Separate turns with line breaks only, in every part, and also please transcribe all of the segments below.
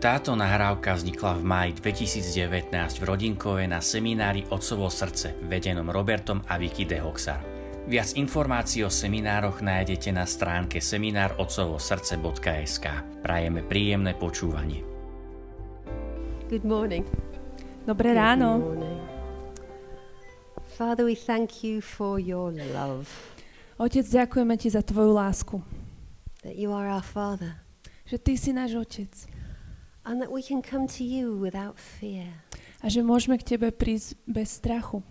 Táto nahrávka vznikla v máji 2019 v Rodinkove na seminári Otcovo srdce, vedenom Robertom a Vicky de Hoxar. Viac informácií o seminároch nájdete na stránke seminárotcovosrdce.sk. Prajeme príjemné počúvanie.
Good morning.
Dobré
Good
ráno.
morning. Father, we thank you for your love,
Otec, ďakujeme ti za tvoju lásku.
that you are our Father,
Že ty si náš otec.
And that we can come to you without fear,
A že môžeme k tebe prísť bez strachu.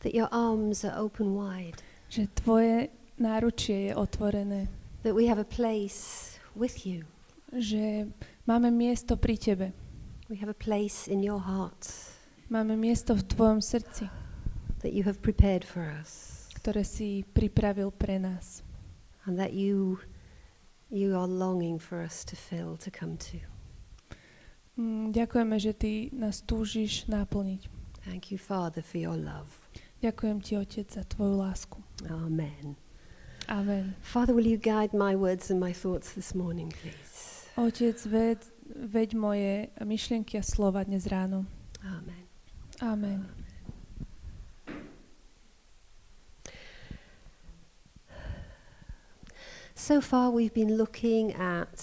that your arms are open wide,
Že tvoje náručie je otvorené.
that we have a place with you,
Že máme miesto pri tebe.
we have a place in your heart
Máme miesto v tvojom srdci,
that you have prepared for us,
ktoré si pripravil pre nás.
and that you you are longing for us to fill, to come to.
Mm, ďakujeme, že ty nás túžiš naplniť.
Thank you, Father, for your love.
Ďakujem ti, Otec, za tvoju lásku.
Amen.
Amen.
Father, will you guide my words and my thoughts this morning, please?
Otec, ved, veď moje myšlienky a slova dnes ráno.
Amen.
Amen.
So far, we've been looking at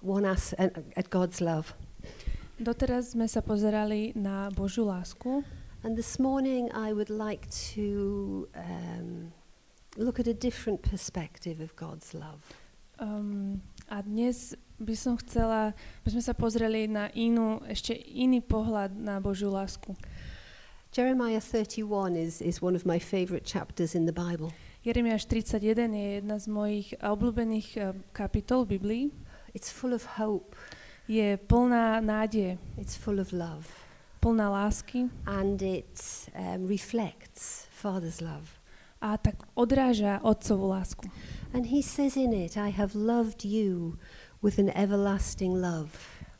one as- at God's love,
Doteraz sme sa pozerali na Božiu lásku
and this morning I would like to um, look at a different perspective of God's love.
Um, a dnes by som chcela, aby sme sa pozreli na inú, ešte iný pohľad na Božiu lásku.
Jeremiah 31 is, is one of my favorite chapters in the Bible.
Jeremiáš 31 je jedna z mojich obľúbených eh, kapitol Biblii.
It's full of hope,
Je plná nádeje,
it's full of love,
plná lásky
and it um, reflects Father's love.
a tak odráža otcovú lásku.
And he says in it, I have loved you with an everlasting love.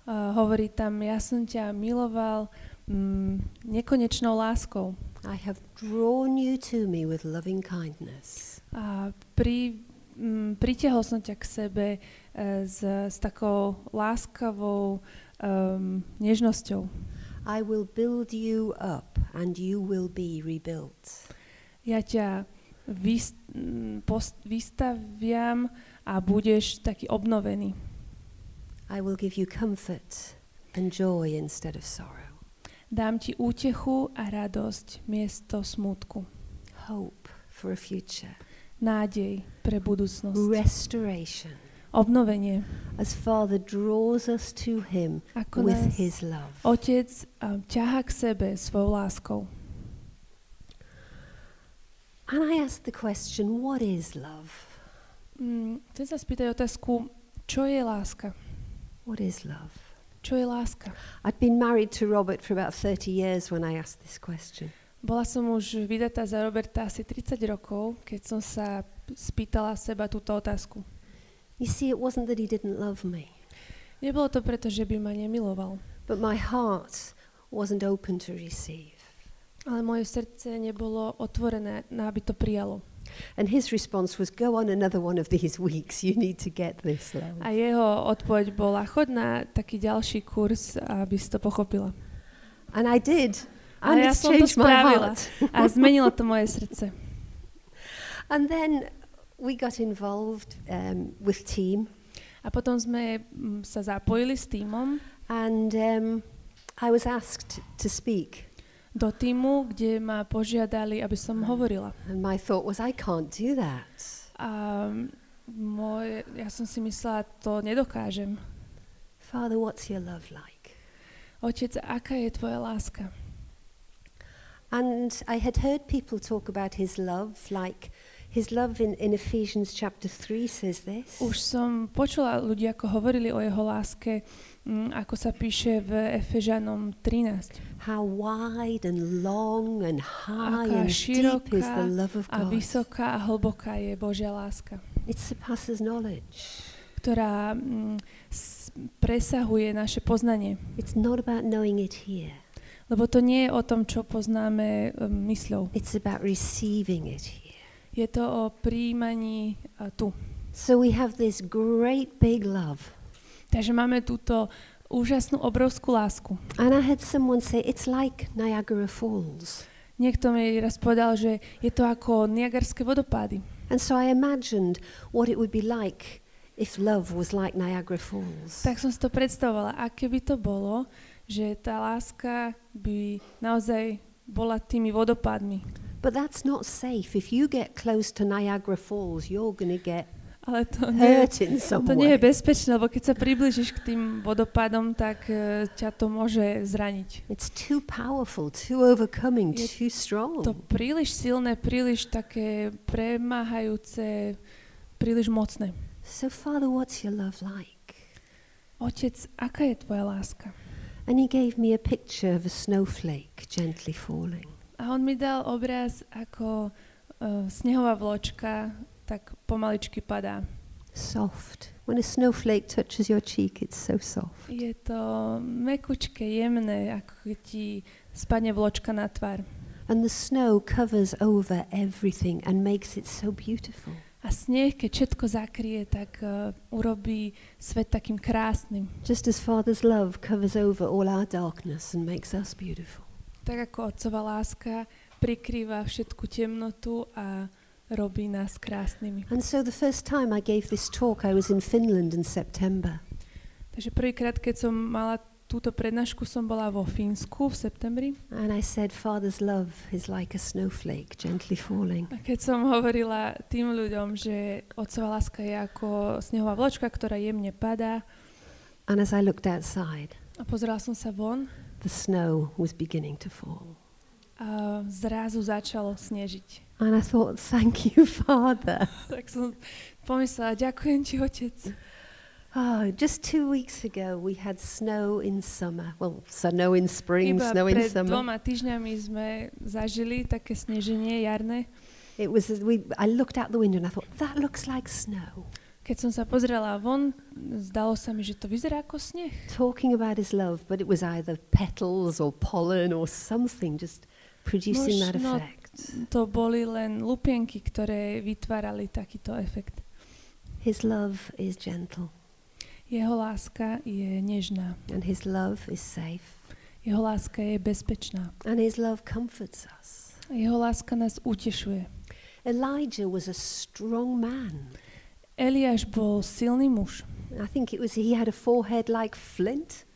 Uh, hovorí tam, ja som ťa miloval mm, nekonečnou láskou
I have drawn you to me with loving kindness.
a pri, mm, pritiahol som ťa k sebe e, s, s takou láskavou um, nežnosťou.
I will build you up and you will be rebuilt.
Ja ťa vys, mm, post, vystaviam a budeš taký obnovený.
I will give you comfort and joy instead of sorrow,
Dám ti útechu a radosť miesto smútku.
hope for a future,
Nádej pre budúcnosť.
restoration.
Obnovenie.
As Father draws us to Him
Ako
with His love.
Otec um, ťaha k sebe svojou láskou.
And I ask the question what is love?
Mm, chcem sa spýtať otázku, čo je láska?
What is love?
Čo je láska?
I'd been married to Robert for about 30 years when I asked this question.
Bola som už vydatá za Roberta asi 30 rokov, keď som sa spýtala seba túto otázku.
You see, it wasn't that he didn't love me,
Nebolo to preto, že by ma nemiloval,
but my heart wasn't open to receive.
ale moje srdce nebolo otvorené, na aby to prijalo.
And his response was, Go on another one of these weeks. You need to get this love.
A jeho odpoveď bola, chod na taký ďalší kurz, aby si to pochopila.
And I did.
A
And
ja som to
changed my
spravila. A zmenilo to moje srdce.
And then we got involved um, with team.
A potom sme mm, sa zapojili s týmom
And um, I was asked to speak.
do týmu, kde ma požiadali, aby som hovorila.
And my thought was, I can't do that.
A môj, ja som si myslela, to nedokážem.
Father, what's your love like?
Otec, aká je tvoja láska?
And I had heard people talk about his love, like his love in, in Ephesians chapter 3 says this.
Už som počula ľudí, ako hovorili o jeho láske, mm, ako sa píše v Efežanom 13.
How wide and long and high
Aká
and deep is the love of
a
God.
vysoká a hlboká je Božia láska,
It surpasses knowledge.
ktorá mm, s- presahuje naše poznanie.
It's not about knowing it here.
Lebo to nie je o tom, čo poznáme um, mysľou.
It's about receiving it here.
Je to o príjmaní tu.
So we have this great big love
Takže máme túto úžasnú, obrovskú lásku.
And I had someone say, it's like Niagara Falls.
Niekto mi raz povedal, že je to ako Niagarské vodopády.
And so I imagined what it would be like if love was like Niagara Falls.
Tak som si to predstavovala, aké by to bolo, že tá láska by naozaj bola tými vodopádmi.
But that's not safe. If you get close to Niagara Falls, you're going to get
Ale to nie, je-
hurt in some
to nie je bezpečné, lebo keď sa približíš k tým vodopádom, tak uh, ťa to môže zraniť.
It's too powerful, too overcoming,
Je
too strong.
To príliš silné, príliš také premáhajúce, príliš mocné.
So, Father, what's your love like?
Otec, aká je tvoja láska?
And he gave me a picture of a snowflake gently falling.
A on mi dal obraz, ako uh, snehová vločka tak pomaličky padá.
Soft. When a snowflake touches your cheek, it's so soft.
Je to mekučké, jemné, ako ti spadne vločka na tvár.
And the snow covers over everything and makes it so beautiful.
A sneh, keď všetko zakrie, tak uh, urobí svet takým krásnym.
Just as Father's love covers over all our darkness and makes us beautiful.
Tak ako otcová láska prikrýva všetku temnotu a robí nás krásnymi.
And so the first time I gave this talk, I was in Finland in September.
Takže prvýkrát, keď som mala túto prednášku, som bola vo Fínsku v septembri.
And I said, Father's love is like a snowflake gently falling.
A keď som hovorila tým ľuďom, že otcová láska je ako snehová vločka, ktorá jemne padá,
And as I looked outside,
a pozerala som sa von
the snow was beginning to fall.
a zrazu začalo snežiť.
And I thought, thank you, Father.
Tak som pomyslela, ďakujem ti, otec.
Oh, just two weeks ago, we had snow in summer. Well, snow in spring,
Iba
snow in summer.
dvoma týždňami sme zažili také sneženie jarné.
It was, we, I looked out the window and I thought, that looks like snow.
Keď som sa pozrela von, zdalo sa mi, že to vyzerá ako sneh.
Talking about his love, but it was either petals or pollen or something just producing that
Možno
effect.
to boli len lupienky, ktoré vytvárali takýto efekt.
His love is gentle
Jeho láska je nežná.
and his love is safe
Jeho láska je bezpečná.
and his love comforts us.
Jeho láska nás utešuje.
Elijah was a strong man.
Eliáš bol silný muž.
I think it was he had a forehead like flint.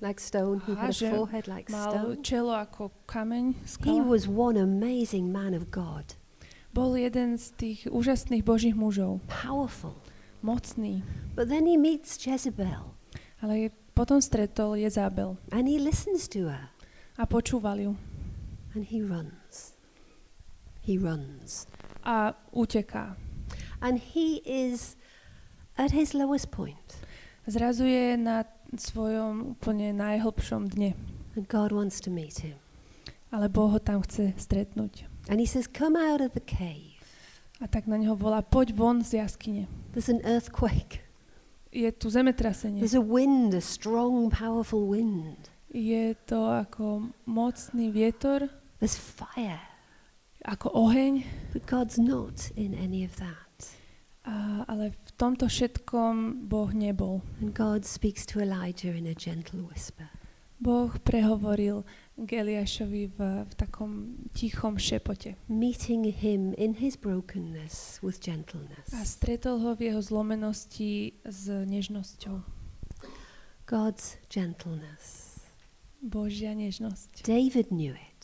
Like stone. He
Aha,
had a forehead like stone.
čelo ako kameň,
He was one amazing man of God.
Bol jeden z tých úžasných božích mužov.
Powerful.
Mocný.
But then he meets Jezebel
Ale potom stretol Jezabel
and he listens to her
a počúval ju.
and he runs. He runs.
A uteká.
And he is at his lowest point.
Zrazu je na svojom úplne najhlbšom dne.
And God wants to meet him.
Ale Boh ho tam chce stretnúť.
And he says, Come out of the cave.
A tak na neho volá, poď von z jaskyne.
There's an earthquake.
Je tu zemetrasenie.
There's a wind, a strong, powerful wind.
Je to ako mocný vietor,
There's fire.
ako oheň,
But God's not in any of that.
a, ale v tomto všetkom Boh nebol.
And God speaks to Elijah in a gentle whisper.
Boh prehovoril k Eliášovi v, v takom tichom šepote.
meeting him in his brokenness with
A
gentleness.
stretol ho v jeho zlomenosti s nežnosťou.
God's gentleness.
Božia nežnosť.
David knew it.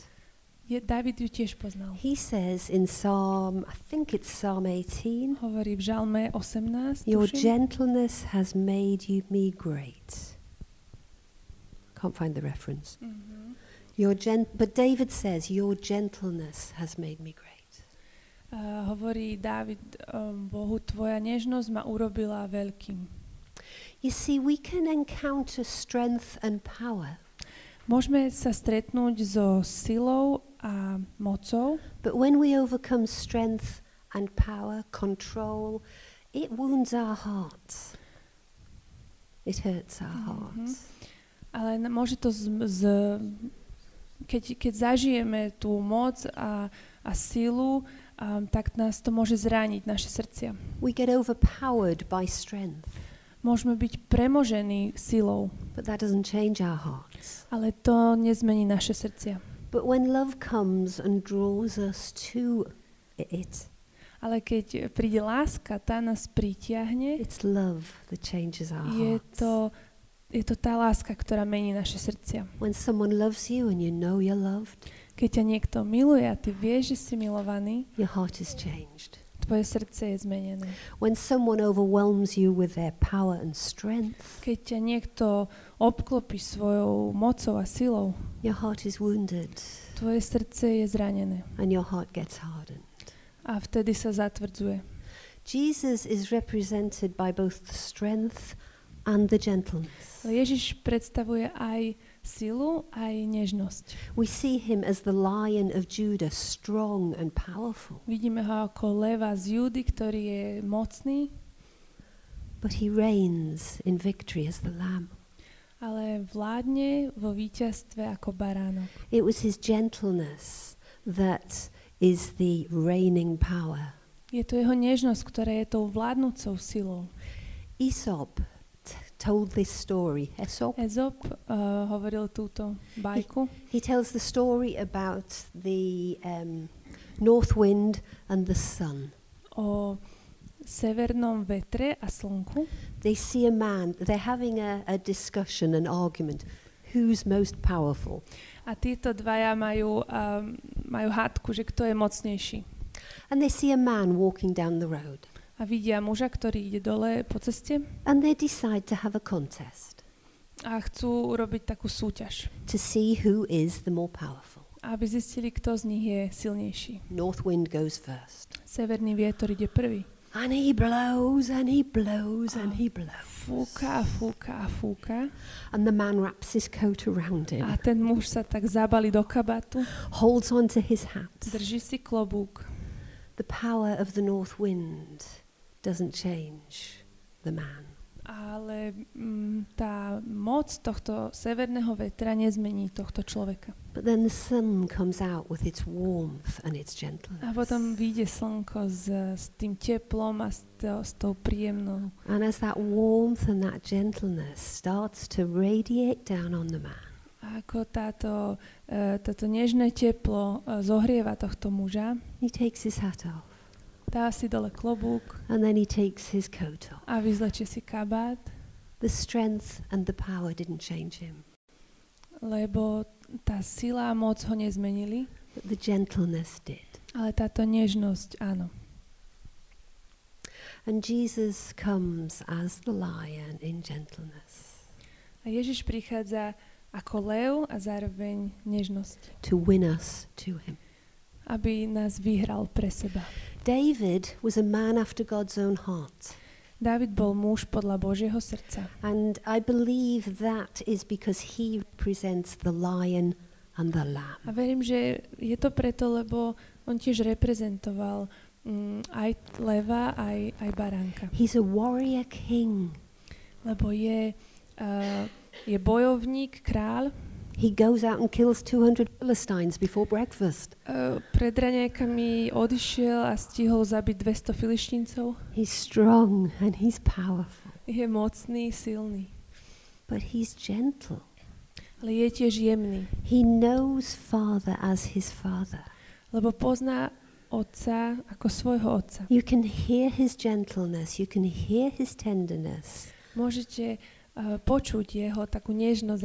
Je, David ju tiež poznal.
He says in Psalm, I think it's Psalm 18,
Hovorí v Žalme 18,
Your
tuším,
gentleness has made you me great. Can't find the reference.
Mhm.
Your gent- but David says, Your gentleness has made me great.
A hovorí Dávid um, Bohu, tvoja nežnosť ma urobila veľkým.
You see, we can encounter strength and power,
Môžeme sa stretnúť so silou a mocou,
but when we overcome strength and power, control, it wounds our hearts. It hurts our
Mhm.
hearts.
ale môže to z, z, keď, keď zažijeme tú moc a, a silu, um, tak nás to môže zraniť, naše srdcia.
We get overpowered by strength.
Môžeme byť premožení silou,
but that doesn't change our hearts.
ale to nezmení naše srdcia.
But when love comes and draws us to it,
Ale keď príde láska, tá nás pritiahne,
it's love that changes our
je
hearts.
to, je to tá láska, ktorá mení naše srdcia.
When someone loves you and you know you're loved,
Keď ťa niekto miluje a ty vieš, že si milovaný,
your heart is changed.
tvoje srdce je zmenené.
When someone overwhelms you with their power and strength,
Keď ťa niekto obklopí svojou mocou a silou,
your heart is wounded
tvoje srdce je zranené
and your heart gets hardened.
a vtedy sa zatvrdzuje.
Jesus is represented by both the strength and the gentleness.
Ježiš predstavuje aj silu, aj nežnosť.
We see him as the lion of Judah, strong and powerful,
Vidíme ho ako leva z Judy, ktorý je mocný,
but he reigns in victory as the lamb.
ale vládne vo víťazstve ako baránok.
It was his gentleness that is the reigning power.
Je to jeho nežnosť, ktorá je tou vládnúcou silou.
Aesop told this story. Aesop.
Ezop uh, hovoril túto bajku.
He tells the story about the um, north wind and the sun.
o severnom vetre a slnku.
They see a man, they're having a, a discussion, an argument. Who's most powerful?
A títo dvaja majú, um, majú hádku, že kto je mocnejší.
And they see a man walking down the road.
A vidia muža, ktorý ide dole po ceste
And they decide to have a contest
a chcú urobiť takú súťaž,
to see who is the more powerful.
aby zistili, kto z nich je silnejší.
North wind goes first.
Severný vietor ide prvý.
And he blows and he blows and he blows.
Fúka fúka fúka.
And the man wraps his coat around him,
A ten muž sa tak zabali do kabatu,
holds onto his hat.
drží si klobúk.
The power of the north wind doesn't change the man.
Ale mm, tá moc tohto severného vetra nezmení tohto človeka.
But then the sun comes out with its warmth and its gentleness.
A potom vyjde slnko s, s tým teplom a s, to, s tou príjemnou.
And as that warmth and that gentleness starts to radiate down on the man,
A ako táto, uh, toto nežné teplo uh, zohrieva tohto muža,
he takes his hat off
dá si dole klobúk
and then he takes his coat off.
a vyzlečie si kabát,
The strength and the power didn't change him,
lebo tá sila a moc ho nezmenili,
but the gentleness did.
ale táto nežnosť áno.
And Jesus comes as the lion in gentleness
A Ježiš prichádza ako lev a zároveň nežnosť,
to win us to him.
aby nás vyhral pre seba.
David was a man after God's own heart.
Dávid bol muž podľa Božieho srdca.
And I believe that is because he represents the lion and the lamb.
A verím, že je to preto, lebo on tiež reprezentoval mm, aj leva, aj, aj baránka.
He's a warrior king.
Lebo je, uh, je bojovník, kráľ.
He goes out and kills 200 Philistines before breakfast.
Uh, pred raňajkami odišiel a stihol zabiť 200 filištíncov.
He's strong and he's powerful,
Je mocný, silný.
but he's gentle.
Ale je tiež jemný.
He knows Father as his Father.
Lebo pozná otca ako svojho otca.
You can hear his gentleness, you can hear his tenderness,
Môžete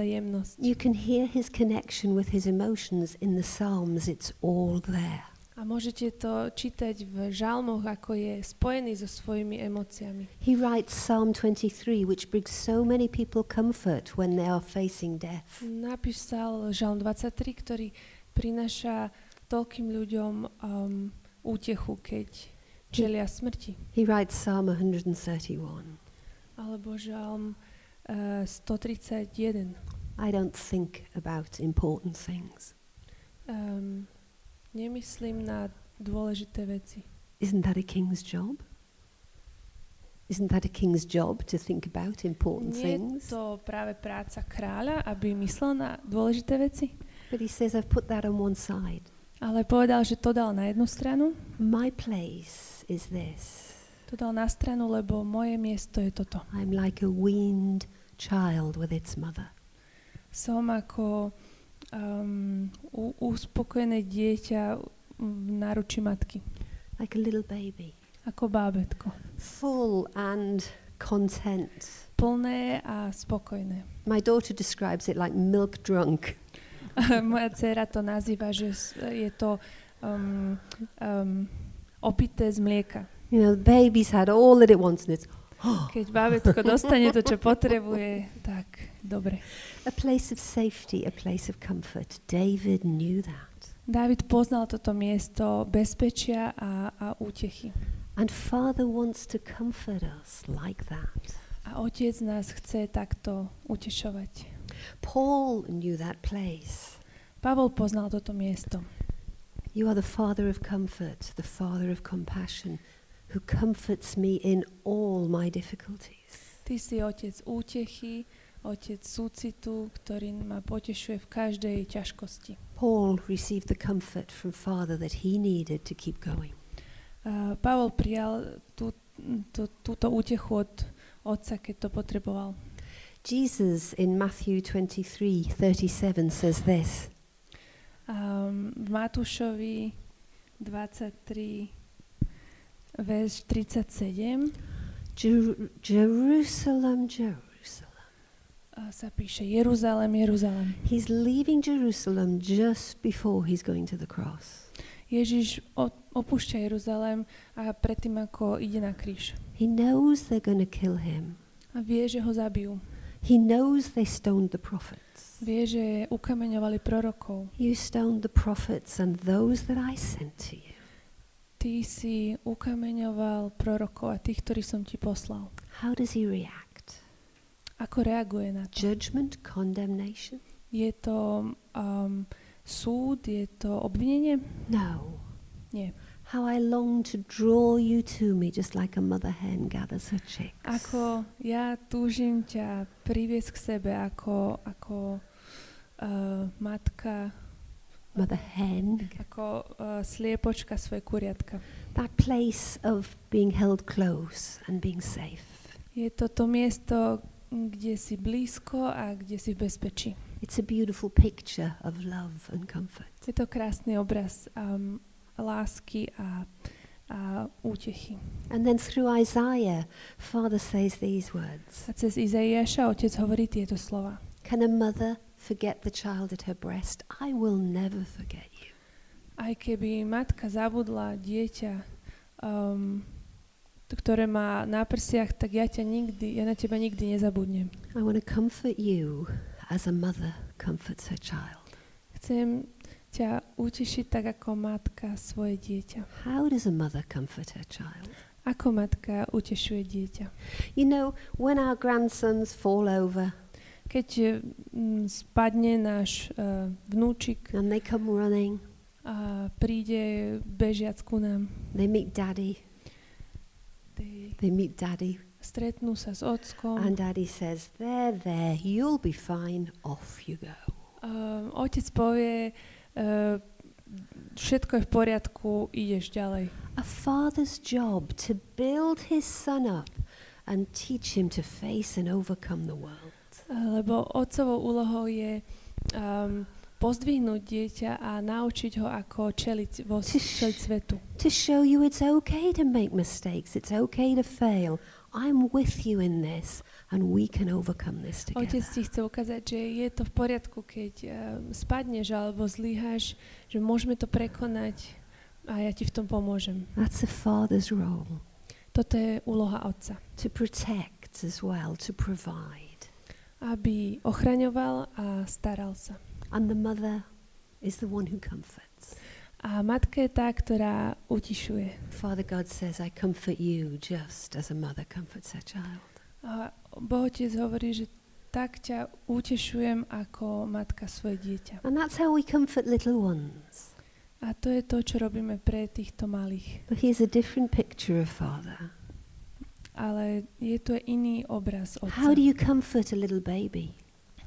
jemnosť.
you can hear his connection with his emotions in the Psalms. It's all there.
A môžete to čítať v žalmoch, ako je spojený so svojimi emóciami.
He writes Psalm 23, which brings so many people comfort when they are facing death.
Napísal žalm 23, ktorý prináša toľkým ľuďom um, útechu, keď čelia smrti.
He writes Psalm 131.
Alebo žalm uh, 131.
I don't think about important things.
Um, nemyslím na dôležité veci.
Isn't that a king's job? Isn't that a king's job to think about important
Nie je
things?
to práve práca kráľa, aby myslel na dôležité veci?
But he says, I've put that on one side.
Ale povedal, že to dal na jednu stranu.
My place is this
to dal na stranu, lebo moje miesto je toto.
I'm like a weaned child with its mother.
Som ako um, uspokojené dieťa v náruči matky.
Like a little baby.
Ako bábetko.
Full and content.
Plné a spokojné.
My daughter describes it like milk drunk.
Moja dcera to nazýva, že je to um, um, opité z mlieka.
You know, the baby's had all that it wants and it's
Keď bábetko dostane to, čo potrebuje, tak dobre.
a place of safety, a place of comfort. David knew that.
Dávid poznal toto miesto bezpečia a, a útechy.
And Father wants to comfort us like that.
A otec nás chce takto utešovať.
Paul knew that place.
Pavol poznal toto miesto.
You are the Father of comfort, the Father of compassion, who comforts me in all my difficulties.
Ty si otec útechy, otec súcitu, ktorý ma potešuje v každej ťažkosti.
Paul received the comfort from Father that he needed to keep going.
A Pavol prijal tú, tú, túto útechu od otca, keď to potreboval.
Jesus in Matthew 23 37 says this
Um, v Matúšovi 23, verš 37
Jer- Jerusalem, Jerusalem.
a sa píše Jeruzalem, Jeruzalem.
He's leaving Jerusalem just before he's going to the cross.
Ježiš opúšťa Jeruzalem a predtým, ako ide na kríž.
He knows they're going to kill him.
A vie, že ho zabijú.
He knows they stoned the prophets.
Vie, že ukameňovali prorokov.
You stoned the prophets and those that I sent to you.
Ty si ukameňoval prorokov a tých, ktorí som ti poslal.
How does he react?
Ako reaguje na to?
Judgment, condemnation?
Je to um, súd? Je to obvinenie?
No.
Nie.
How I long to draw you to me just like a mother hen gathers her chicks.
Ako ja túžim ťa priviesť k sebe ako, ako uh, matka,
Mother hen.
ako uh, sliepočka svoje kuriatka.
That place of being held close and being safe.
Je to to miesto, kde si blízko a kde si v bezpečí.
It's a beautiful picture of love and comfort.
Je to krásny obraz um, lásky a, a útechy.
And then through Isaiah, Father says these words
A cez Izaiáša otec hovorí tieto slova.
Can a mother forget the child at her breast? I will never forget you.
Aj keby matka zabudla dieťa, um, ktoré má na prsiach, tak ja, ťa nikdy, ja na teba nikdy nezabudnem.
I want to comfort you as a mother comforts her child.
Chcem ťa utešiť tak, ako matka svoje dieťa.
How does a mother comfort her child?
Ako matka utešuje dieťa.
You know, when our grandsons fall over
Keď mm, spadne náš uh, vnúčik
and they come running,
a príde bežiac ku nám,
they meet daddy,
They
they meet daddy,
stretnú sa s ockom.
and daddy says, There, there, you'll be fine, off you go.
Uh, otec povie, uh, všetko je v poriadku, ideš ďalej.
A father's job to build his son up and teach him to face and overcome the world.
Lebo otcovou úlohou je um, pozdvihnúť dieťa a naučiť ho, ako čeliť, vo, čeliť svetu.
To show you it's okay to make mistakes, it's okay to fail. I'm with you in this, and we can overcome this
Otec
together.
ti chce ukázať, že je to v poriadku, keď uh, spadneš alebo zlyháš, že môžeme to prekonať a ja ti v tom pomôžem.
That's a father's role
Toto je úloha otca.
to protect as well, to provide.
Aby ochraňoval a staral sa.
And the mother is the one who comforts.
A matka je tá, ktorá utišuje.
Father God says, I comfort you just as a mother comforts her child.
A Bohotec hovorí, že tak ťa utešujem ako matka svoje dieťa.
And that's how we comfort little ones.
A to je to, čo robíme pre týchto malých.
But here's a different picture of Father.
Ale je to iný obraz
How
otca.
do you comfort a little baby?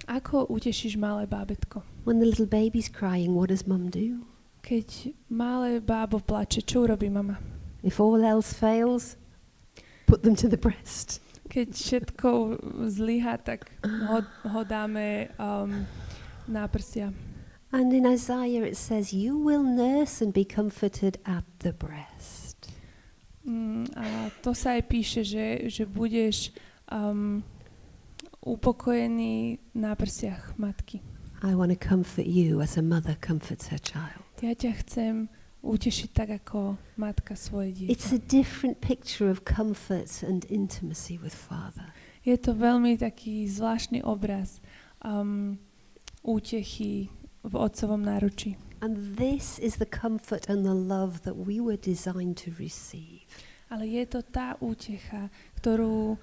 Ako utešíš malé bábetko?
When the little baby's crying, what does mum do?
Keď malé bábo plače, čo urobí mama?
If all else fails, put them to the breast.
Keď všetko zlyha, tak ho, ho dáme um, na prsia.
And in Isaiah it says, You will nurse and be comforted at the breast.
Mm, a to sa aj píše, že, že budeš um, upokojený na prsiach matky.
I want to comfort you as a mother comforts her child.
Ja ťa chcem utešiť tak, ako matka svoje
It's
dieťa.
a different picture of comfort and intimacy with Father.
Je to veľmi taký zvláštny obraz um, útechy v otcovom náručí.
And this is the comfort and the love that we were designed to receive.
Ale je to tá útecha, ktorú,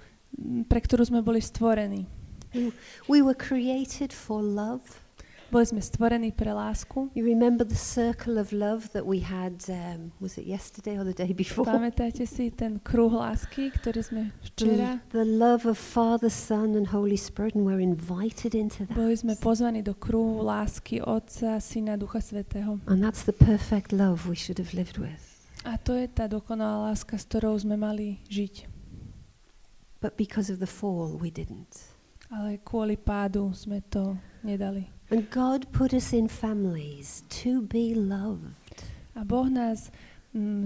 pre ktorú sme boli stvorení.
We were created for love.
Boli sme stvorení pre lásku.
You remember the circle of love that we had, um, was it yesterday or the day before?
Pamätáte si ten kruh lásky, ktorý sme včera
The, the love of Father, Son, and Holy Spirit, and we're invited into that.
boli sme pozvaní do kruhu lásky Otca, Syna, Ducha Svetého.
And that's the perfect love we should have lived with.
A to je tá dokonalá láska, s ktorou sme mali žiť.
But because of the fall, we didn't.
Ale kvôli pádu sme to nedali.
And God put us in families to be loved.
A Boh nás, mm,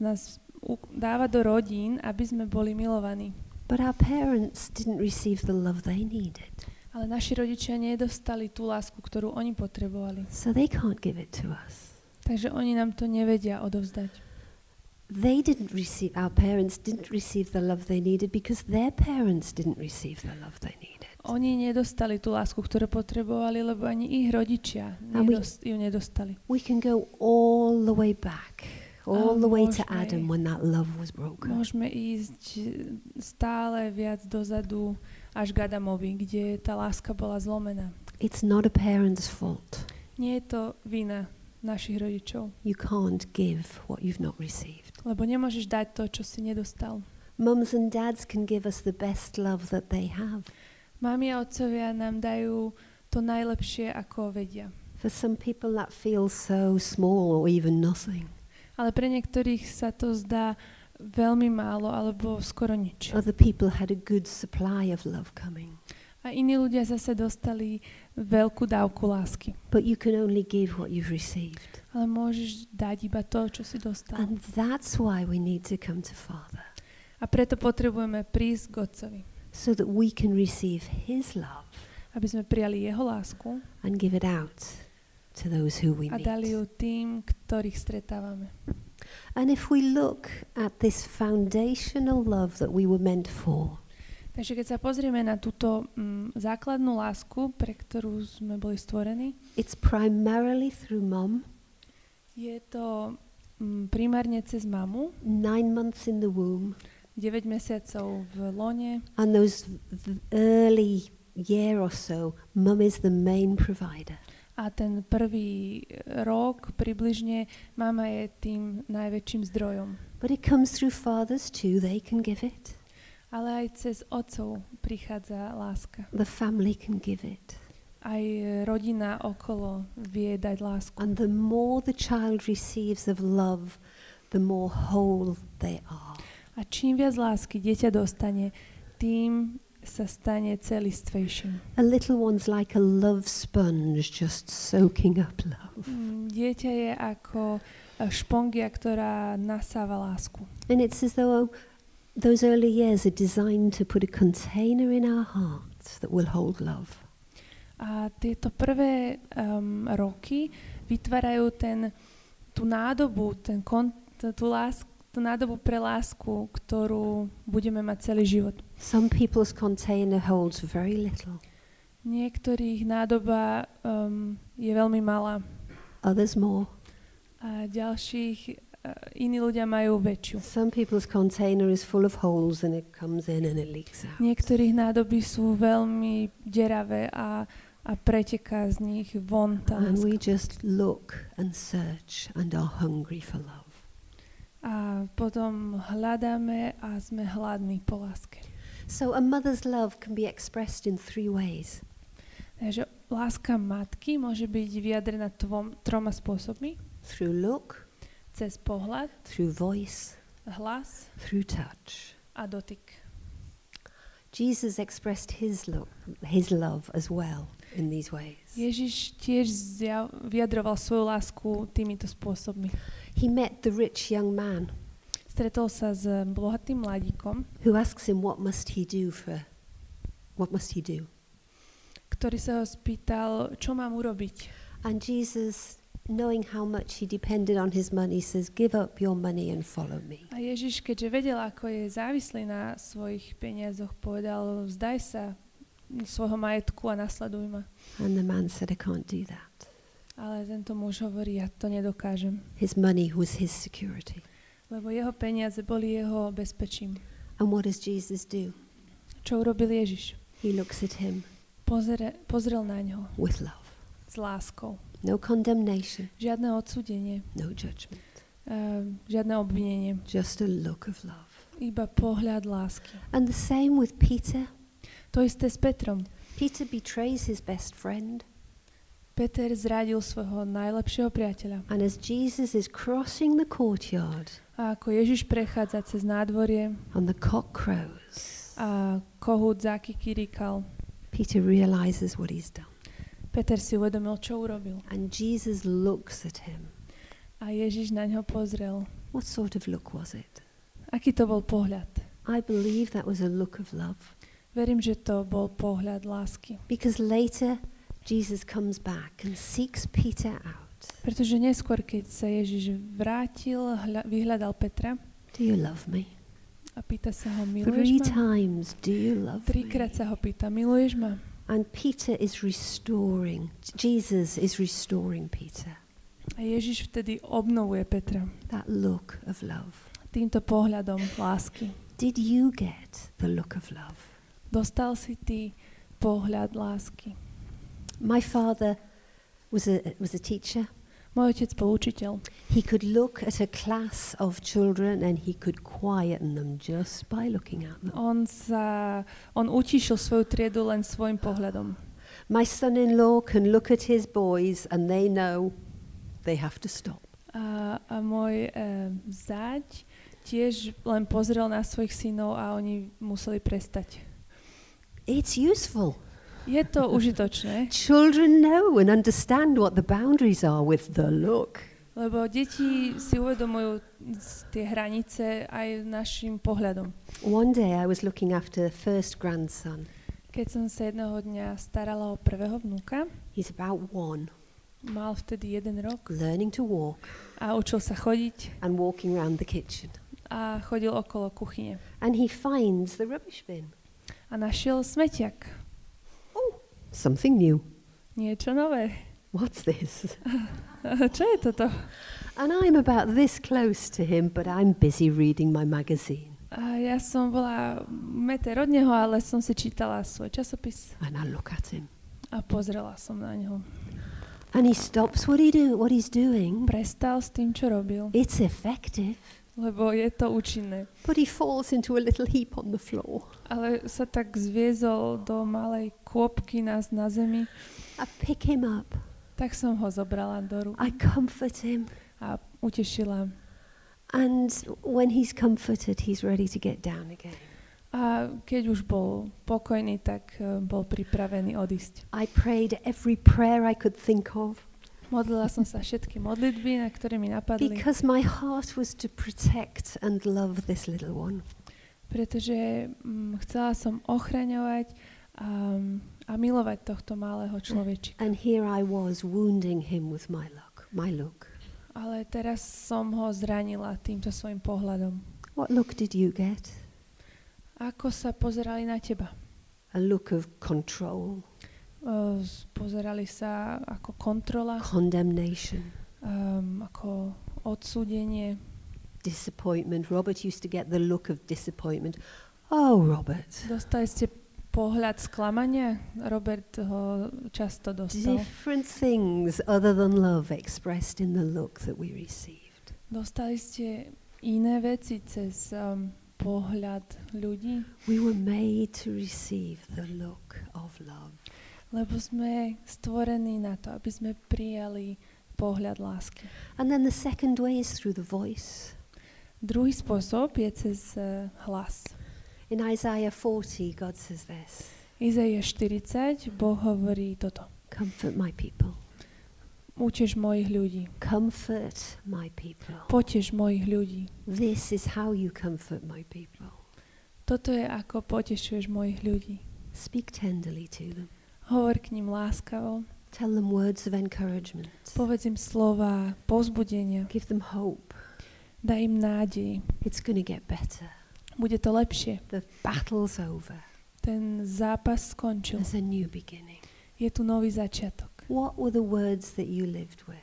nás u- dáva do rodín, aby sme boli milovaní.
But our parents didn't receive the love they needed.
Ale naši rodičia nedostali tú lásku, ktorú oni potrebovali.
So they can't give it to us.
Takže oni nám to nevedia odovzdať.
They didn't receive, our parents didn't receive the love they needed because their parents didn't receive the love they needed.
Oni nedostali tú lásku, ktorú potrebovali, lebo ani ich rodičia
A my-
nedos- ju nedostali.
We can go all the way back, all the way to Adam when that love was broken.
Môžeme ísť stále viac dozadu až k Adamovi, kde tá láska bola zlomená.
It's not a parent's fault.
Nie je to vina našich rodičov,
You can't give what you've not received.
lebo nemôžeš dať to, čo si nedostal.
Mums and dads can give us the best love that they have.
Mami a otcovia nám dajú to najlepšie, ako vedia.
For some people, that feels so small or even nothing.
Ale pre niektorých sa to zdá veľmi málo alebo skoro nič.
Other people had a good supply of love coming.
A iní ľudia zase dostali veľkú dávku lásky.
But you can only give what you've received.
Ale môžeš dať iba to, čo si dostal.
And that's why we need to come to Father,
A preto potrebujeme prísť k Otcovi,
so that we can receive His love
aby sme prijali Jeho lásku
and give it out to those who we
a dali ju tým, ktorých stretávame.
And if we look at this foundational love that we were meant for,
Takže keď sa pozrieme na túto mm, základnú lásku, pre ktorú sme boli stvorení,
it's primarily through mom,
je to mm, primárne cez mamu,
nine months in the womb,
9 mesiacov v lone
and those early year or so, mum is the main provider.
a ten prvý rok približne mama je tým najväčším zdrojom.
But it comes through fathers too, they can give it.
Ale aj cez otcov prichádza láska.
The family can give it.
Aj rodina okolo vie dať lásku.
And the more the child receives of love, the more whole they are.
A čím viac lásky dieťa dostane, tým sa stane celistvejším.
A little one's like a love sponge just soaking up love.
Mm, Dieťa je ako e, špongia, ktorá nasáva lásku.
And it's as though those early years are designed to put a container in our hearts that will hold love.
A tieto prvé um, roky vytvárajú ten, tú nádobu, ten kon, tú, lásku, tú nádobu pre lásku, ktorú budeme mať celý život.
Some people's container holds very little,
Niektorých nádoba um, je veľmi malá
others more.
a ďalších uh, iní ľudia majú väčšiu.
Some people's container is full of holes and it comes in and it leaks out.
Niektorých nádoby sú veľmi deravé a, a preteká z nich von tá
And we
láska.
just look and search and are hungry for love.
A potom hľadáme a sme hladní po láske.
So a mother's love can be expressed in three ways.
Takže láska matky môže byť vyjadrená tvom, troma spôsobmi.
Through look,
Cez pohľad,
through voice,
hlas
through touch.
a dotyk.
Jesus expressed his love, his love as well in these ways.
Ježiš tiež vyjadroval svoju lásku týmito spôsobmi.
He met the rich young man
Stretol sa s eh, bohatým mladíkom,
who asks him what must he do for what must he do?
ktorý sa ho spýtal, čo mám urobiť.
And Jesus knowing how much he depended on his money says give up your money and follow me.
A Ježiš, keďže vedel, ako je závislý na svojich peniazoch, povedal, vzdaj sa svojho majetku a nasleduj ma.
And the man said I can't do that.
Ale tento muž hovorí, ja to nedokážem,
His money was his security.
lebo jeho peniaze boli jeho bezpečím.
And what does Jesus do?
Čo urobil Ježiš?
He looks at him
Pozere, pozrel na ňo
with love.
s láskou.
No condemnation,
Žiadne odsúdenie,
no judgment.
uh, žiadne obvinenie,
Just a look of love.
iba pohľad lásky.
And the same with Peter.
To isté s Petrom.
Peter betrays his best friend.
Peter zradil svojho najlepšieho priateľa.
And as Jesus is crossing the courtyard
A ako Ježiš prechádza cez nádvorie
and the cock crows,
a kohút zakikirikal,
Peter realizes what he's done.
Peter si uvedomil, čo urobil.
And Jesus looks at him.
A Ježiš na ňo pozrel.
What sort of look was it?
Aký to bol pohľad?
I believe that was a look of love.
Verím, že to bol pohľad lásky.
Because later, Jesus comes back and seeks Peter out.
Pretože neskôr, keď sa Ježiš vrátil, hľa, vyhľadal Petra
Do you love me?
a pýta sa ho,
Three
miluješ ma?
times, do you love?
Trikrát sa ho pýta, miluješ ma?
And Peter is restoring, Jesus is restoring Peter.
A Ježiš vtedy obnovuje Petra
That look of love.
týmto pohľadom lásky.
Did you get the look of love?
Dostal si ty pohľad lásky.
My father was a, was a teacher.
Môj otec bol učiteľ.
He could look at a class of children and he could quieten them just by looking at them.
On sa, on utíšil svoju triedu len svojim pohľadom.
My son-in-law can look at his boys and they know they have to stop.
A, a môj e, zať tiež len pozrel na svojich synov a oni museli prestať.
It's useful.
Je to užitočné,
Children know and understand what the boundaries are with the look.
lebo deti si uvedomujú tie hranice aj našim pohľadom.
One day I was looking after the first grandson.
Keď som sa jedného dňa starala o prvého vnúka,
He's about one,
mal vtedy jeden rok
learning to walk
a učil sa chodiť
and walking around the kitchen.
a chodil okolo kuchyne.
And he finds the rubbish bin.
A našiel smetiak.
Something new.
Niečo nové.
What's this?
Čo je toto?
And I'm about this close to him, but I'm busy reading my magazine.
A ja som bola meter od neho, ale som si čítala svoj časopis
And I look at him.
a pozrela som na neho.
And he stops what he do what he's doing.
Prestal s tým, čo robil,
It's effective.
lebo je to účinné.
But he falls into a little heap on the floor.
Ale sa tak zviezol do malej kôpky nás na zemi,
I pick him up.
tak som ho zobrala do rúk
I comfort him.
a utešila.
And when he's comforted, he's ready to get down again.
A keď už bol pokojný, tak eh, bol pripravený odísť.
I prayed every prayer I could think of
Modlila som sa všetky modlitby, na ktoré mi napadli,
because my heart was to protect and love this little one.
Pretože mm, chcela som ochraňovať a, a milovať tohto malého človečika.
And here I was wounding him with my look, my look.
Ale teraz som ho zranila týmto svojim pohľadom.
What look did you get?
Ako sa pozerali na teba?
A look of control,
Uh, pozerali sa ako kontrola,
condemnation,
um, ako odsúdenie.
Disappointment. Robert used to get the look of disappointment. Oh, Robert.
Dostali ste pohľad sklamania? Robert ho často dostal.
Different things other than love expressed in the look that we received.
Dostali ste iné veci cez um, pohľad ľudí,
We were made to receive the look of love.
lebo sme stvorení na to, aby sme prijali pohľad lásky.
And then the second way is through the voice.
Druhý spôsob je cez uh, hlas.
In Isaiah 40, God says this
Izaia 40, Boh hovorí toto.
Comfort my people.
Utež mojich ľudí.
Comfort my people.
Potež mojich ľudí.
This is how you comfort my people.
Toto je ako potešuješ mojich ľudí.
Speak tenderly to them.
Hovor k ním láskavo.
Tell them words of encouragement.
Povedz im slova povzbudenia.
Give them hope.
Daj im nádej.
It's to get better.
Bude to lepšie.
The battle's over.
Ten zápas skončil.
There's a new beginning.
Je tu nový začiatok.
What were the words that you lived with?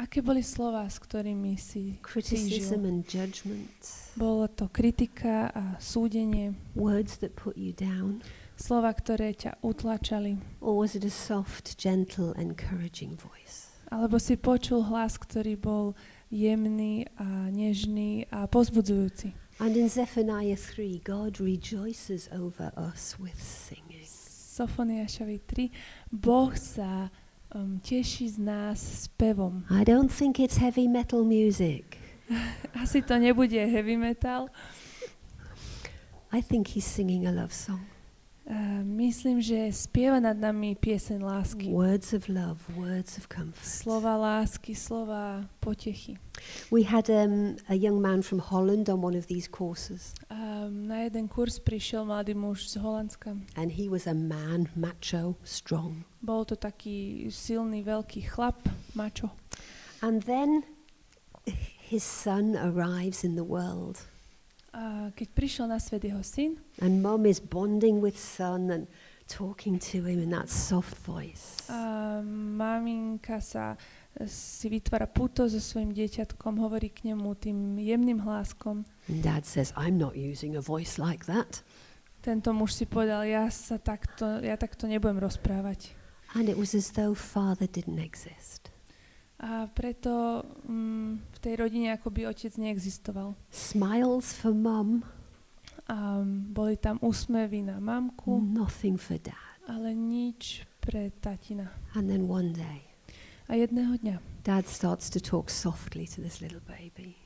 Aké boli slova, s ktorými si
Criticism
žil?
and judgment.
Bolo to kritika a súdenie,
Words that put you down.
slova, ktoré ťa utlačali.
Or was it a soft, gentle, encouraging voice?
Alebo si počul hlas, ktorý bol jemný a nežný a pozbudzujúci.
And in Zephaniah 3, God rejoices over us with singing.
Sofoniašovi 3. Boh sa um, teší z nás spevom.
I don't think it's heavy metal music.
Asi to nebude heavy metal.
I think he's singing a love song.
Uh, myslím, že spieva nad nami pieseň lásky.
Words of love, words of comfort.
Slova lásky, slova potechy.
We had um, a young man from Holland on one of these courses,
Um, na jeden kurz prišiel mladý muž z Holandska.
and he was a man, macho, strong.
Bol to taký silný, veľký chlap, mačo.
And then his son arrives in the world,
keď prišiel na svet jeho syn,
and mum is bonding with son and talking to him in that soft voice.
a maminka sa e, si vytvára puto so svojim dieťatkom, hovorí k nemu tým jemným hláskom.
And dad says, I'm not using a voice like that.
Tento muž si povedal, ja sa takto, ja takto nebudem rozprávať.
And it was as though father didn't exist.
A preto mm, v tej rodine akoby otec neexistoval.
Smiles for mum,
A boli tam úsmevy na mamku,
nothing for dad.
ale nič pre tatina.
And then one day,
A jedného dňa
dad starts to talk softly to this little baby.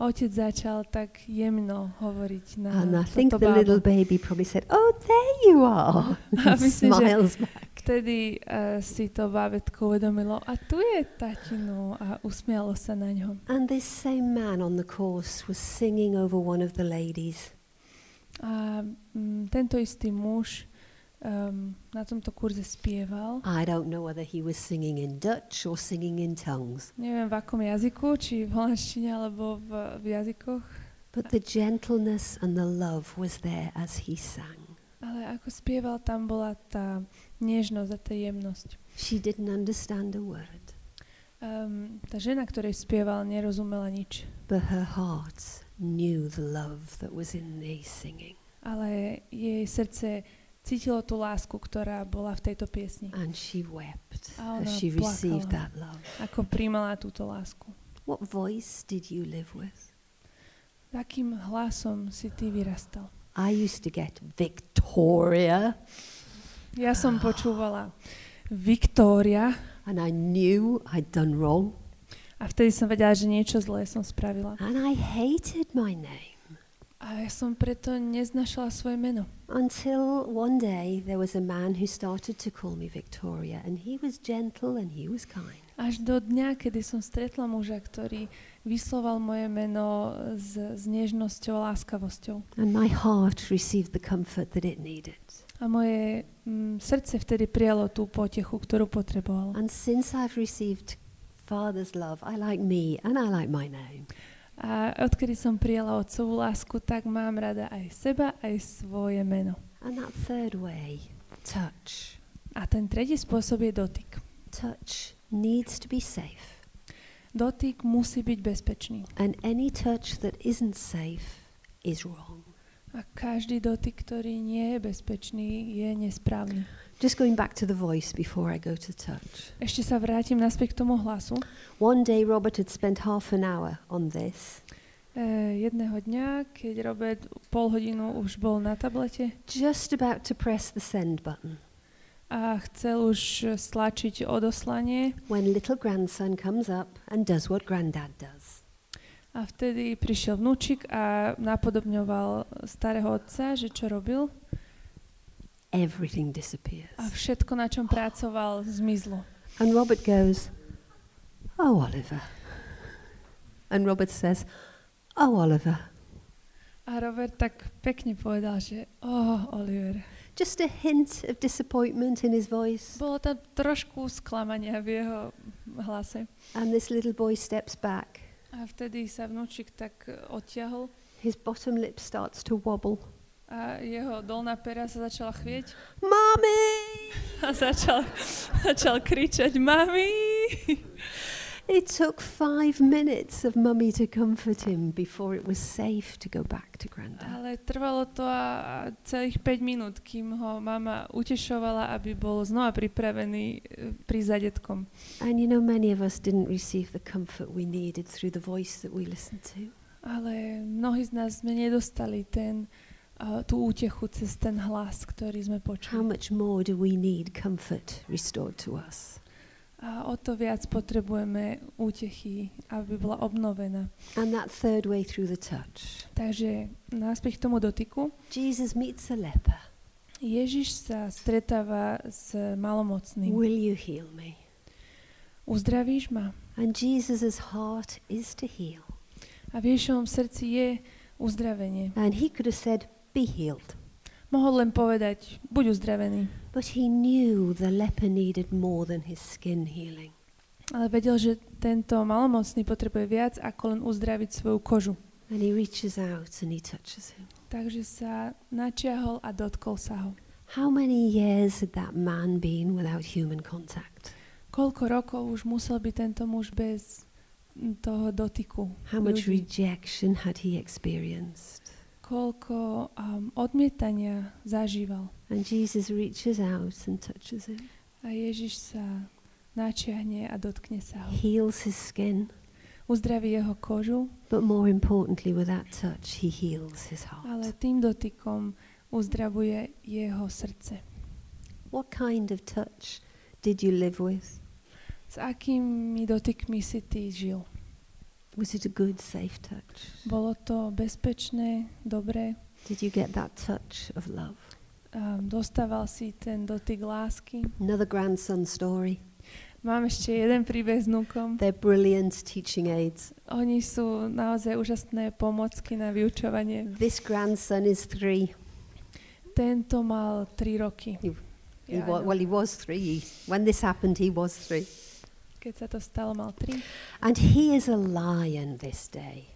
Otec začal tak jemno hovoriť na
And I think the little
bábo.
baby probably said, Oh, there you are.
A myslím,
smiles back.
Vtedy uh, si to bábetko uvedomilo a tu je tatino a usmialo sa na ňo.
And this same man on the course was singing over one of the ladies.
A mm, tento istý muž um, na tomto kurze spieval.
I don't know whether he was singing in Dutch or singing in tongues,
Neviem v akom jazyku, či v holandštine alebo v, v jazykoch,
but the gentleness and the love was there as he sang.
ale ako spieval, tam bola tá nežnosť a tá jemnosť.
She didn't understand a word,
Um, tá žena, ktorej spieval, nerozumela nič,
but her heart knew the love that was in the singing.
ale jej srdce cítilo tú lásku, ktorá bola v tejto piesni.
And she wept
A
as she received that love.
Ako príjmala túto lásku.
What voice did you live with?
Takým hlasom si ty vyrastal.
I used to get Victoria,
Ja som počúvala Viktória
and I knew I'd done wrong,
a vtedy som vedela, že niečo zlé som spravila.
and I hated my name.
A ja som preto neznašala svoje meno.
Until one day there was a man who started to call me Victoria, and he was gentle and he was kind.
Až do dňa, kedy som stretla muža, ktorý vysloval moje meno s, s nežnosťou a láskavosťou.
And my heart received the comfort that it needed.
A moje mm, srdce vtedy prijalo tú potechu, ktorú potrebovalo.
And since I've received Father's love, I like me and I like my name.
A odkedy som prijala otcovú lásku, tak mám rada aj seba, aj svoje meno.
And that third way, touch.
A ten tretí spôsob je dotyk.
Touch needs to be safe.
Dotyk musí byť bezpečný.
And any touch that isn't safe is wrong.
A každý dotyk, ktorý nie je bezpečný, je nesprávny.
Just going back to the voice before I go to touch.
Ešte sa vrátim naspäť k tomu hlasu.
One day Robert had spent half an hour on this,
E, jedného dňa, keď Robert pol hodinu už bol na tablete
just about to press the send button,
a chcel už stlačiť odoslanie
when little grandson comes up and does what granddad does.
A vtedy prišiel vnúčik a napodobňoval starého otca, že čo robil.
Everything disappears.
A všetko, na čom pracoval, zmizlo.
And Robert goes, Oh, Oliver. And Robert says, Oh, Oliver.
A Robert tak pekne povedal, že oh, Oliver.
Just a hint of disappointment in his voice.
Bolo tam trošku sklamania v jeho hlase.
And this little boy steps back.
A vtedy sa vnúčik tak odtiahol
His bottom lip starts to wobble.
A jeho dolná pera sa začala chvieť
Mommy!
a začal, začal kričať Mami!
It took five minutes of mummy to comfort him before it was safe to go back to granddad.
Ale trvalo to a, a celých 5 minút, kým ho mama utešovala, aby bol znova pripravený e, pri zadetkom.
And you know, many of us didn't receive the comfort we needed through the voice that we listened to.
Ale mnohí z nás sme nedostali ten, uh, tú útechu cez ten hlas, ktorý sme
How
počuli.
much more do we need comfort restored to us?
A o to viac potrebujeme útechy, aby bola obnovená.
And that third way through the touch.
Takže naspäť k tomu dotyku.
Jesus meets a leper.
Ježiš sa stretáva s malomocným.
Will you heal me?
Uzdravíš ma?
And Jesus' heart is to heal.
A v Ježišovom srdci je uzdravenie.
And he could have said, Be healed.
Mohol len povedať, buď uzdravený.
But he knew the leper needed more than his skin healing.
Ale vedel, že tento malomocný potrebuje viac, ako len uzdraviť svoju kožu.
And he reaches out and he touches him.
Takže sa načiahol a dotkol sa ho.
How many years had that man been without human contact?
Koľko rokov už musel byť tento muž bez toho dotyku
How much rejection had he experienced?
Koľko um, odmietania zažíval.
And Jesus reaches out and touches him,
A Ježiš sa načiahne a dotkne sa ho.
heals his skin,
Uzdraví jeho kožu,
but more importantly, with that touch, he heals his
ale
heart.
tým dotykom uzdravuje jeho srdce.
What kind of touch did you live with?
S akými dotykmi si ty žil?
Was it a good, safe touch?
Bolo to bezpečné, dobré?
Did you get that touch of love?
Um, dostával si ten dotyk lásky?
Another grandson story.
Mám ešte jeden príbeh s nukom.
They're brilliant teaching aids.
Oni sú naozaj úžasné pomocky na vyučovanie.
This grandson is three.
Tento mal 3 roky.
He
Ja,
wa-
áno.
well, he was three. He- When this happened, he was three.
Keď sa to stalo, mal 3.
And he is a lion this day.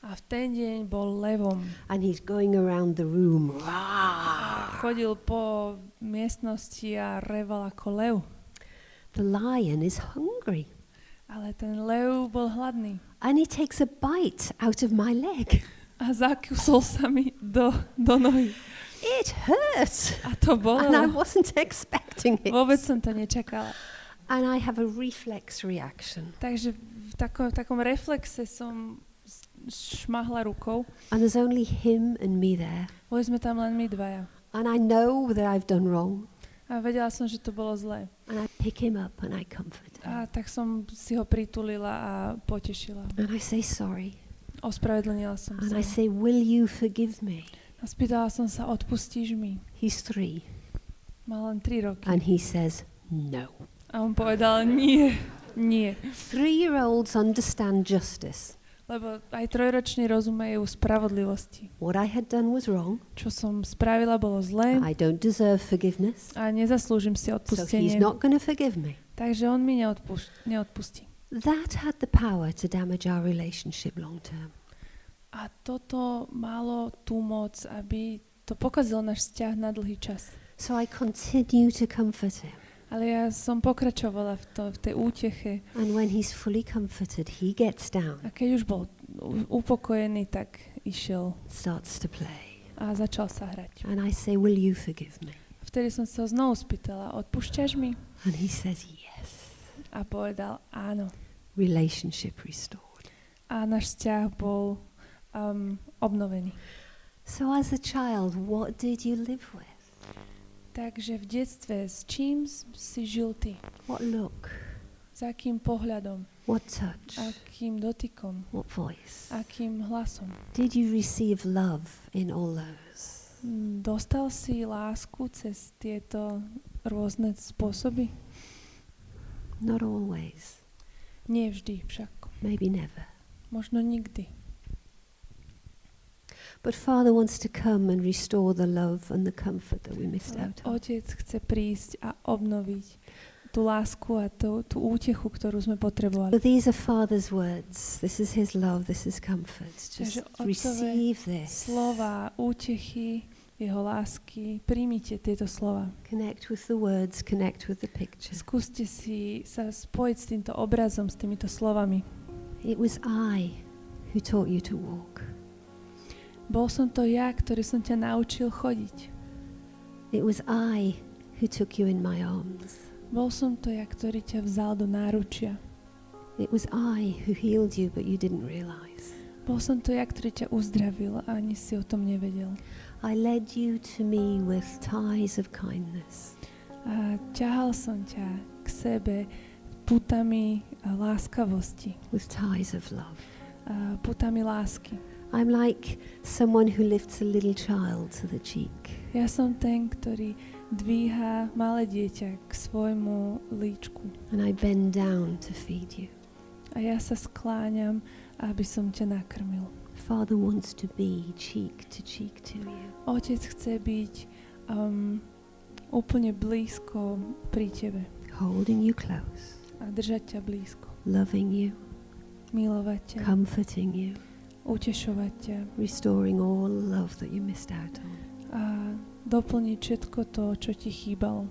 A v ten deň bol levom.
And he's going around the room.
A chodil po miestnosti a reval ako lev.
The lion is hungry.
Ale ten lev bol hladný.
And he takes a bite out of my leg.
A zakúsol sa mi do, do nohy.
It hurt.
A to
And I
bolo.
wasn't expecting it.
Vôbec som to nečakala.
And I have a reflex reaction.
Takže v takom, v takom reflexe som šmahla rukou.
And there's only him and me there.
Boli sme tam len my dvaja.
And I know that I've done wrong.
A vedela som, že to bolo zlé.
And I pick him up and I comfort him.
A tak som si ho pritulila a potešila.
And I say sorry.
Ospravedlnila som
And
sa.
I say, Will you forgive me?
A spýtala som sa, odpustíš mi?
He's three.
Mal len 3 roky.
And he says, No.
A on povedal, nie, nie.
Three year olds understand justice.
Lebo aj trojroční rozumejú spravodlivosti.
What I had done was wrong.
Čo som spravila, bolo zlé
I don't deserve forgiveness.
a nezaslúžim si
So he's
odpustenie.
not going to forgive me.
Takže on mi neodpus- neodpustí.
That had the power to damage our relationship long term.
A toto malo tú moc, aby to pokazilo náš vzťah na dlhý čas.
So I continue to comfort him.
Ale ja som pokračovala v, to, v tej úteche
And when he's fully comforted, he gets down,
a keď už bol upokojený, tak išiel
starts to play.
a začal sa hrať.
And I say, Will you forgive me?
Vtedy som sa znovu spýtala, odpúšťaš mi?
And he says, Yes.
A povedal áno.
Relationship restored.
A náš vzťah bol um, obnovený.
So, as a child, what did you live with?
Takže v detstve s čím si žil ty?
What look?
S akým pohľadom?
What touch?
Akým dotykom?
What voice?
Akým hlasom?
Did you receive love in all those?
Mm, Dostal si lásku cez tieto rôzne spôsoby?
Not always.
Nie vždy však.
Maybe never.
Možno nikdy.
But Father wants to come and restore the love and the comfort that we missed out on.
Otec chce prísť a obnoviť tú lásku a tú, tú útechu, ktorú sme potrebovali.
But these are Father's words. This is His love. This is comfort. Just receive this.
Slova, útechy, jeho lásky. Príjmite tieto slova.
Connect with the words. Connect with the picture.
Skúste si sa spojiť s týmto obrazom, s týmito slovami.
It was I who taught you to walk.
Bol som to ja, ktorý som ťa naučil chodiť.
It was I who took you in my arms.
Bol som to ja, ktorý ťa vzal do náručia.
It was I who healed you, but you didn't realize.
Bol som to ja, ktorý ťa uzdravil a ani si o tom nevedel.
I led you to me with ties of kindness.
A ťahal som ťa k sebe putami láskavosti,
with ties of love.
a putami lásky.
I'm like someone who lifts a little child to the cheek.
Ja som ten, ktorý dvíha malé dieťa k svojmu líčku.
And I bend down to feed you.
A ja sa skláňam, aby som ťa nakrmil.
Father wants to be cheek to cheek to you.
Otec chce byť um, úplne blízko pri tebe
holding you close,
a držať ťa blízko.
loving you,
Milovať ťa,
comforting you,
utešovať ťa
restoring all love that you missed out on.
a doplniť všetko to, čo ti chýbalo.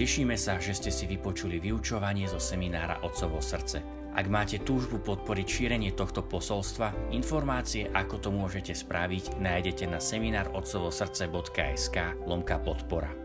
Tešíme sa, že ste si vypočuli vyučovanie zo seminára Otcovo srdce. Ak máte túžbu podporiť šírenie tohto posolstva, informácie, ako to môžete spraviť, nájdete na seminárotcovosrdce.sk lomka podpora.